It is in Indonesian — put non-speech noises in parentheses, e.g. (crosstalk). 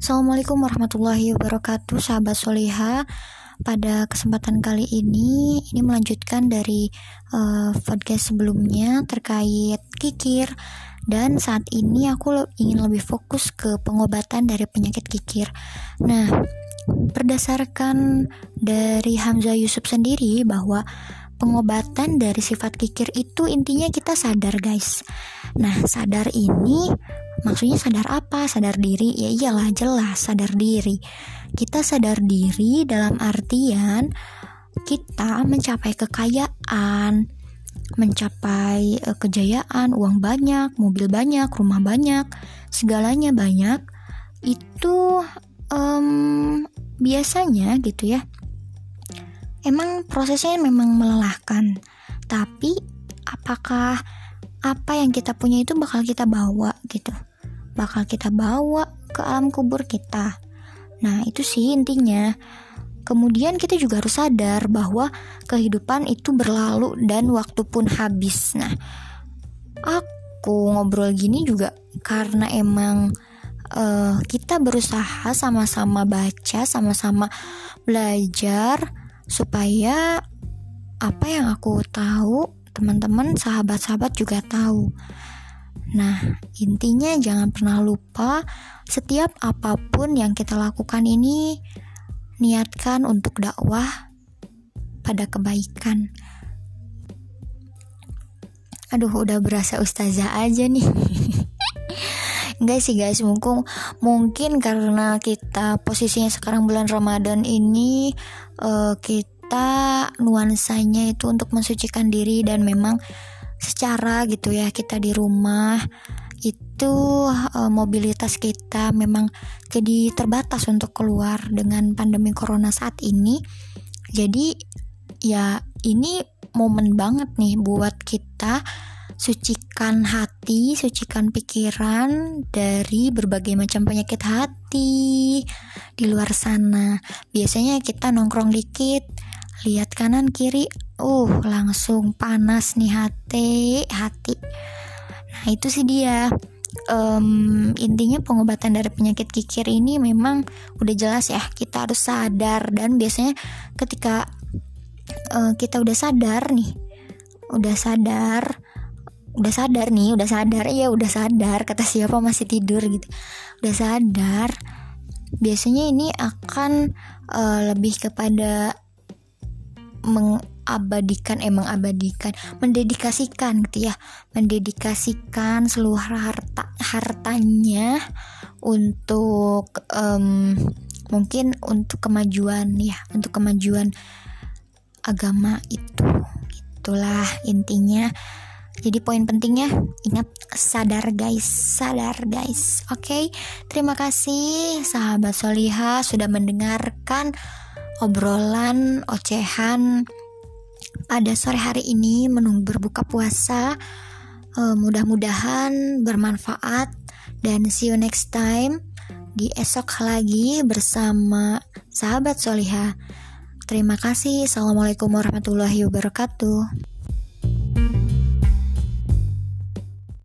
Assalamualaikum warahmatullahi wabarakatuh Sahabat Soliha Pada kesempatan kali ini Ini melanjutkan dari uh, podcast sebelumnya Terkait kikir. Dan saat ini aku ingin lebih fokus ke pengobatan dari penyakit kikir. Nah Berdasarkan dari Hamzah Yusuf sendiri bahwa pengobatan dari sifat kikir itu intinya kita sadar guys. Nah sadar ini maksudnya sadar apa? Sadar diri? Ya iyalah jelas sadar diri. Kita sadar diri dalam artian kita mencapai kekayaan mencapai uh, kejayaan uang banyak mobil banyak rumah banyak segalanya banyak. Itu um, biasanya gitu ya. Emang prosesnya memang melelahkan. Tapi apakah apa yang kita punya itu bakal kita bawa gitu bakal kita bawa ke alam kubur kita. Nah itu sih intinya. Kemudian kita juga harus sadar bahwa kehidupan itu berlalu dan waktu pun habis. Nah aku ngobrol gini juga karena emang uh, kita berusaha sama-sama baca sama-sama belajar supaya apa yang aku tahu teman-teman sahabat-sahabat juga tahu nah intinya jangan pernah lupa setiap apa pun yang kita lakukan ini niatkan untuk dakwah pada kebaikan. Aduh udah berasa ustazah aja nih. (laughs) Enggak sih guys, mungkin mungkin karena kita posisinya sekarang bulan Ramadan ini uh, kita nuansanya itu untuk mensucikan diri dan memang secara gitu ya kita di rumah itu uh, mobilitas kita memang jadi terbatas untuk keluar dengan pandemi corona saat ini. Jadi ya ini momen banget nih buat kita sucikan hati, sucikan pikiran dari berbagai macam penyakit hati di luar sana. Biasanya kita nongkrong dikit, lihat kanan kiri, uh langsung panas nih hati, hati. Nah itu sih dia. Um, intinya pengobatan dari penyakit kikir ini memang udah jelas ya kita harus sadar dan biasanya ketika uh, kita udah sadar nih udah sadar udah sadar nih udah sadar ya udah sadar kata siapa masih tidur gitu udah sadar biasanya ini akan uh, lebih kepada mengabadikan emang abadikan mendedikasikan gitu ya mendedikasikan seluruh harta hartanya untuk um, mungkin untuk kemajuan ya untuk kemajuan agama itu itulah intinya jadi poin pentingnya ingat sadar guys, sadar guys. Oke, okay? terima kasih sahabat Soliha sudah mendengarkan obrolan ocehan pada sore hari ini menunggu berbuka puasa. Uh, mudah-mudahan bermanfaat dan see you next time di esok lagi bersama sahabat Soliha. Terima kasih. Assalamualaikum warahmatullahi wabarakatuh.